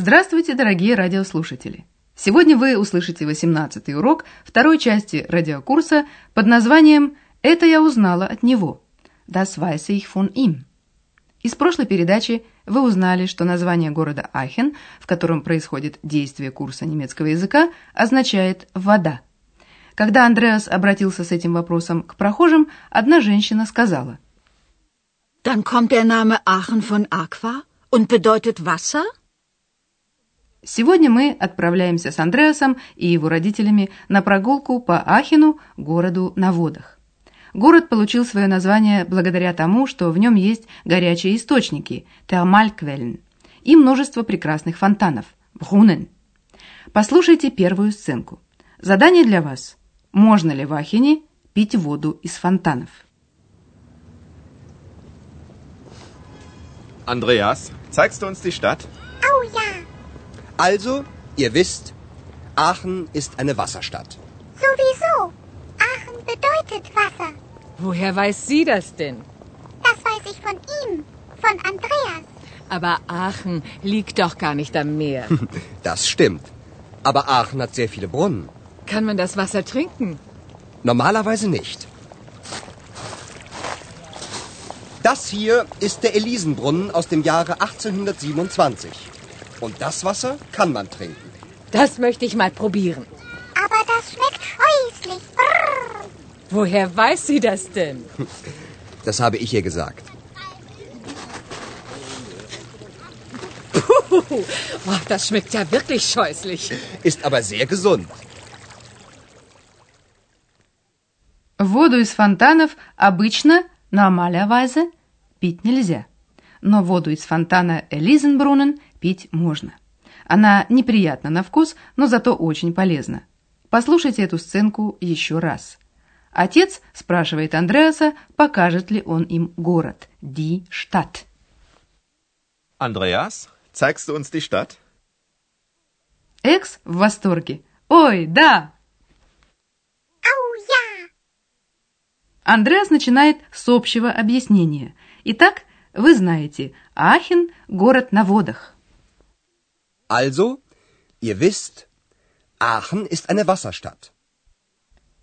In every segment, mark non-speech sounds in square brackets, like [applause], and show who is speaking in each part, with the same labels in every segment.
Speaker 1: Здравствуйте, дорогие радиослушатели! Сегодня вы услышите 18-й урок второй части радиокурса под названием «Это я узнала от него» Das weiß ich von ihm. Из прошлой передачи вы узнали, что название города Ахен, в котором происходит действие курса немецкого языка, означает «вода». Когда Андреас обратился с этим вопросом к прохожим, одна женщина сказала
Speaker 2: Dann kommt der Name Aachen von Aqua und bedeutet Wasser?
Speaker 1: Сегодня мы отправляемся с Андреасом и его родителями на прогулку по Ахену, городу на водах. Город получил свое название благодаря тому, что в нем есть горячие источники – Термальквеллен, и множество прекрасных фонтанов – Брунен. Послушайте первую сценку. Задание для вас. Можно ли в Ахене пить воду из фонтанов?
Speaker 3: Andreas, zeigst du uns die Stadt?
Speaker 4: Also, ihr wisst, Aachen ist eine Wasserstadt.
Speaker 5: sowieso. Aachen bedeutet Wasser.
Speaker 2: Woher weiß sie das denn?
Speaker 5: Das weiß ich von ihm, von Andreas.
Speaker 2: Aber Aachen liegt doch gar nicht am Meer. [laughs]
Speaker 4: Das stimmt. Aber Aachen hat sehr viele Brunnen.
Speaker 2: Kann man das Wasser trinken?
Speaker 4: Normalerweise nicht. Das hier ist der Elisenbrunnen aus dem Jahre 1827. Und das Wasser kann man trinken.
Speaker 2: Das möchte ich mal probieren.
Speaker 5: Aber das schmeckt scheußlich. Brrr.
Speaker 2: Woher weiß sie das denn? [laughs]
Speaker 4: Das habe ich ihr gesagt.
Speaker 2: Puh, oh, das schmeckt ja wirklich scheußlich.
Speaker 4: Ist aber sehr gesund.
Speaker 1: Воду из фонтанов обычно, normalerweise, пить нельзя. Но воду из фонтана Элизенбрунен пить можно. Она неприятна на вкус, но зато очень полезна. Послушайте эту сценку еще раз. Отец спрашивает Андреаса, покажет ли он им город, die Stadt.
Speaker 3: Andreas, zeigst du uns die Stadt?
Speaker 1: Экс в восторге. Ой, да!
Speaker 5: Oh ja,
Speaker 1: Андреас начинает с общего объяснения. Итак, вы знаете, Ахен – город на водах.
Speaker 4: Also, ihr wisst, Aachen ist eine Wasserstadt.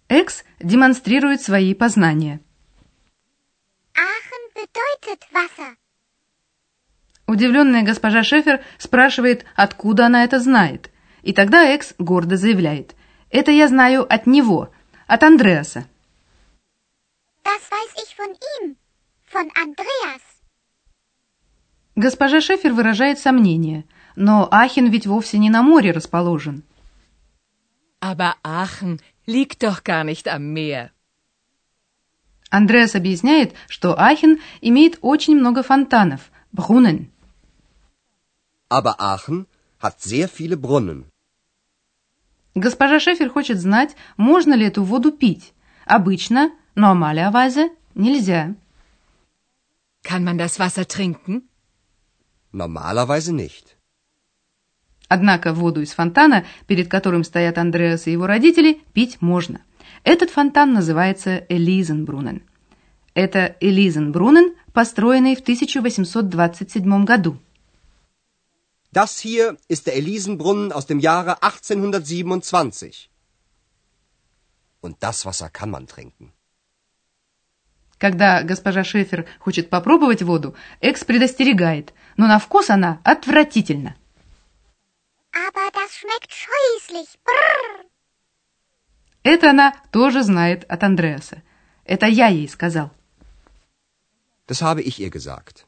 Speaker 1: Экс демонстрирует свои познания.
Speaker 5: Aachen bedeutet Wasser.
Speaker 1: Удивленная госпожа Шефер спрашивает, откуда она это знает. И тогда Экс гордо заявляет. «Это я знаю от него, от Андреаса».
Speaker 5: Das weiß ich von ihm, von Andreas.
Speaker 1: Госпожа Шефер выражает сомнение. Но Ахен ведь вовсе не на море расположен.
Speaker 2: Aber Aachen liegt doch gar nicht am Meer.
Speaker 1: Андреас объясняет, что Ахен имеет очень много фонтанов – Брунен.
Speaker 4: Aber Aachen hat sehr viele Brunnen.
Speaker 1: Госпожа Шефер хочет знать, можно ли эту воду пить. Обычно, но normalerweise нельзя.
Speaker 2: Kann man das Wasser trinken?
Speaker 4: Normalerweise nicht.
Speaker 1: Однако воду из фонтана, перед которым стоят Андреас и его родители, пить можно. Этот фонтан называется Элизенбрунен. Это Элизенбрунен, построенный в 1827 году.
Speaker 4: Das hier ist der Elisenbrunnen aus dem Jahre 1827. Und das Wasser kann man trinken.
Speaker 1: Когда госпожа Шефер хочет попробовать воду, Экс предостерегает, но на вкус она отвратительна.
Speaker 5: Aber das schmeckt scheußlich. Brrr.
Speaker 1: Это она тоже знает от Андреаса. Это я ей сказал.
Speaker 4: Das habe ich ihr gesagt.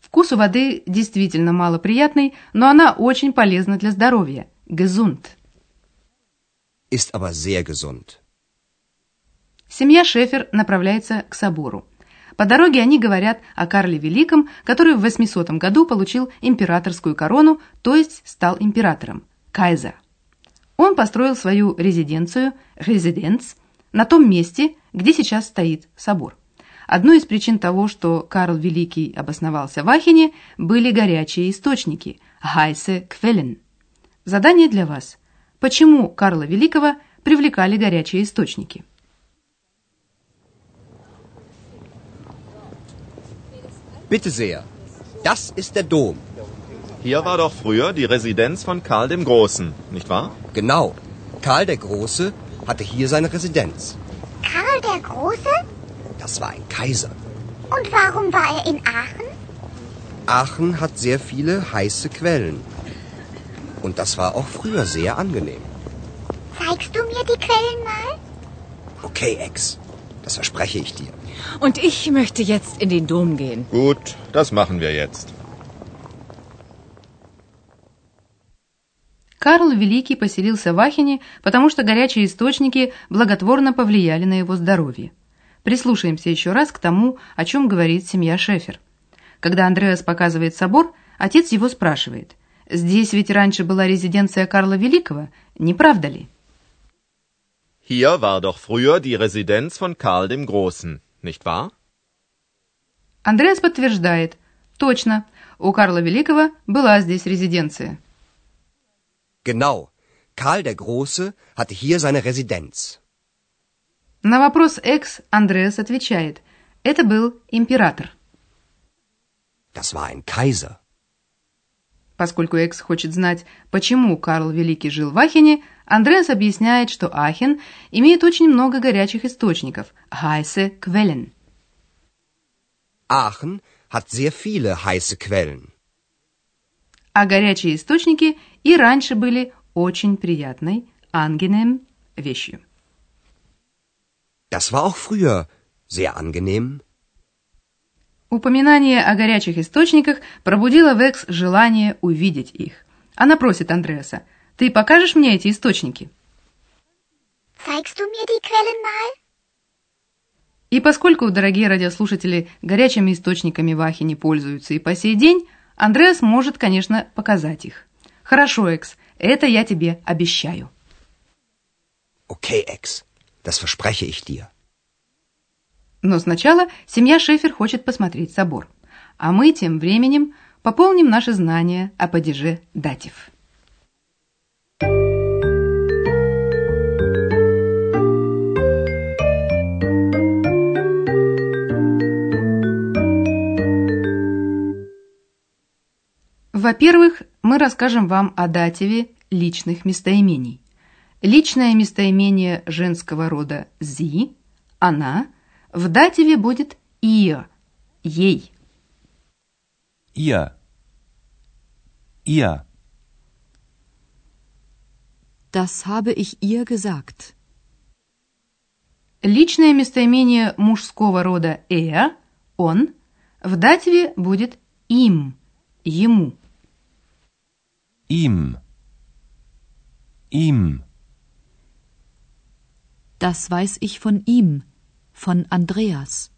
Speaker 1: Вкус у воды действительно малоприятный, но она очень полезна для здоровья. Gesund.
Speaker 4: Ist aber sehr gesund.
Speaker 1: Семья Шефер направляется к собору. По дороге они говорят о Карле Великом, который в 800 году получил императорскую корону, то есть стал императором, кайзер. Он построил свою резиденцию, резиденц, на том месте, где сейчас стоит собор. Одной из причин того, что Карл Великий обосновался в Ахене, были горячие источники – Heiße Quellen. Задание для вас. Почему Карла Великого привлекали горячие источники?
Speaker 4: Bitte sehr. Das ist der Dom.
Speaker 3: Hier war doch früher die Residenz von Karl dem Großen, nicht wahr?
Speaker 4: Genau. Karl der Große hatte hier seine Residenz.
Speaker 5: Karl der Große?
Speaker 4: Das war ein Kaiser.
Speaker 5: Und warum war er in Aachen?
Speaker 4: Aachen hat sehr viele heiße Quellen. Und das war auch früher sehr angenehm.
Speaker 5: Zeigst du mir die Quellen mal?
Speaker 4: Okay, Ex. Das verspreche ich dir.
Speaker 2: Und ich möchte jetzt in den Dom gehen.
Speaker 3: Gut, das machen wir jetzt.
Speaker 1: Карл Великий поселился в Ахене, потому что горячие источники благотворно повлияли на его здоровье. Прислушаемся еще раз к тому, о чем говорит семья Шефер. Когда Андреас показывает собор, отец его спрашивает, «Здесь ведь раньше была резиденция Карла Великого, не правда ли?»
Speaker 3: Hier war doch früher die Residenz von Karl dem Großen, nicht wahr?
Speaker 1: Андреас подтверждает, «Точно, у Карла Великого была здесь резиденция».
Speaker 4: Genau. Karl der Große hatte hier seine Residenz.
Speaker 1: На вопрос Экс Андреас отвечает, это был император.
Speaker 4: Das war ein Kaiser.
Speaker 1: Поскольку Экс хочет знать, почему Карл Великий жил в Ахене, Андреас объясняет, что Ахен имеет очень много горячих источников – heiße Quellen.
Speaker 4: Aachen hat sehr viele heiße Quellen.
Speaker 1: А горячие источники и раньше были очень приятной, angenehm вещью.
Speaker 4: Das war auch früher sehr angenehm.
Speaker 1: Упоминание о горячих источниках пробудило в Экс желание увидеть их. Она просит Андреаса, «Ты покажешь мне эти источники?»
Speaker 5: Zeigst du mir die Quellen mal?
Speaker 1: И поскольку, дорогие радиослушатели, горячими источниками в Ахене пользуются и по сей день, Андреас может, конечно, показать их. Хорошо, Экс, это я тебе обещаю.
Speaker 4: Okay, Ex. Das verspreche ich dir.
Speaker 1: Но сначала семья Шефер хочет посмотреть собор. А мы тем временем пополним наши знания о падеже датив. Во-первых, мы расскажем вам о дативе личных местоимений. Личное местоимение женского рода «зи» – «она» в дативе будет «ihr» – «ей».
Speaker 6: Ihr. Ihr.
Speaker 2: Das habe ich ihr gesagt.
Speaker 1: Личное местоимение мужского рода «er» – «он» в дативе будет «им» – «ему».
Speaker 6: Ihm. Ihm.
Speaker 2: Das weiß ich von ihm, von Andreas.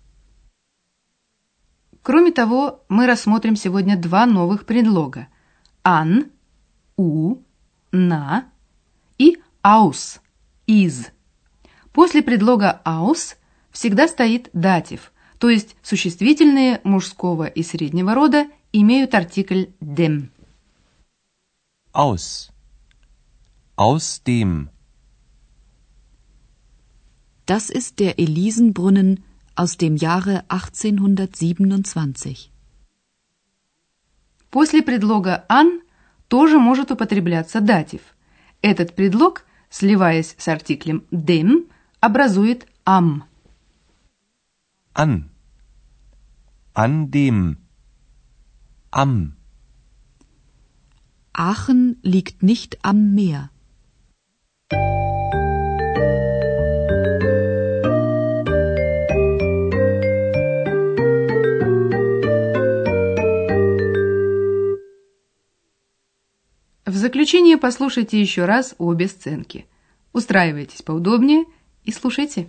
Speaker 1: Кроме того, мы рассмотрим сегодня два новых предлога – «ан», «у», «на» и «аус», «из». После предлога «аус» всегда стоит датив, то есть существительные мужского и среднего рода имеют артикль «dem».
Speaker 6: Aus. Aus dem.
Speaker 2: Das ist der Elisenbrunnen aus dem Jahre 1827.
Speaker 1: После предлога «ан» тоже может употребляться датив. Этот предлог, сливаясь с артиклем «dem», образует «am».
Speaker 6: An. An dem. Am.
Speaker 2: Aachen liegt nicht am Meer.
Speaker 1: Заключение послушайте еще раз обе сценки. Устраивайтесь поудобнее и слушайте.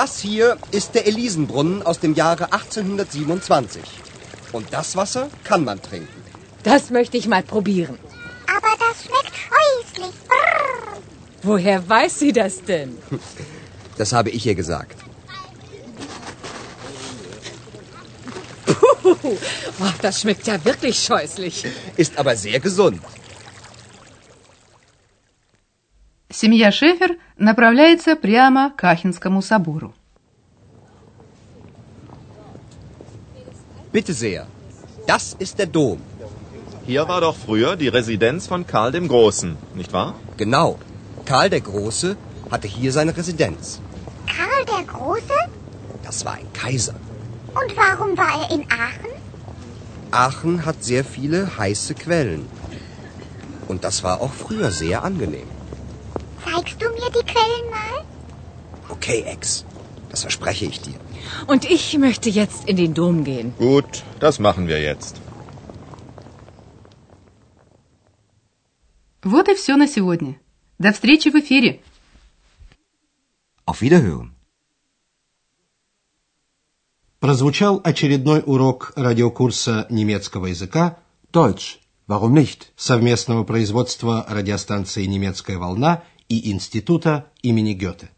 Speaker 4: Das hier ist der Elisenbrunnen aus dem Jahre 1827. Und das Wasser kann man trinken.
Speaker 7: Das möchte ich mal probieren.
Speaker 5: Aber das schmeckt scheußlich. Brrr.
Speaker 7: Woher weiß sie das denn? [laughs]
Speaker 4: Das habe ich ihr gesagt.
Speaker 7: Puh, oh, das schmeckt ja wirklich scheußlich.
Speaker 4: Ist aber sehr gesund.
Speaker 1: Семья Шефер направляется прямо к Ахенскому собору.
Speaker 4: Bitte sehr. Das ist der Dom.
Speaker 3: Hier war doch früher die Residenz von Karl dem Großen, nicht wahr?
Speaker 4: Genau. Karl der Große hatte hier seine Residenz.
Speaker 5: Karl der Große?
Speaker 4: Das war ein Kaiser.
Speaker 5: Und warum war er in Aachen?
Speaker 4: Aachen hat sehr viele heiße Quellen. Und das war auch früher sehr angenehm.
Speaker 5: Zeigst du mir die Quellen mal?
Speaker 4: Okay, Ex. Das verspreche ich dir.
Speaker 7: Und ich möchte jetzt in den Dom gehen.
Speaker 3: Gut, das machen wir jetzt.
Speaker 1: Вот и все на сегодня. До встречи в эфире.
Speaker 8: Auf Wiederhören.
Speaker 9: Прозвучал очередной урок радиокурса немецкого языка
Speaker 6: Deutsch. Warum nicht?
Speaker 9: совместного производства радиостанции «Немецкая волна» и Института имени Гёте.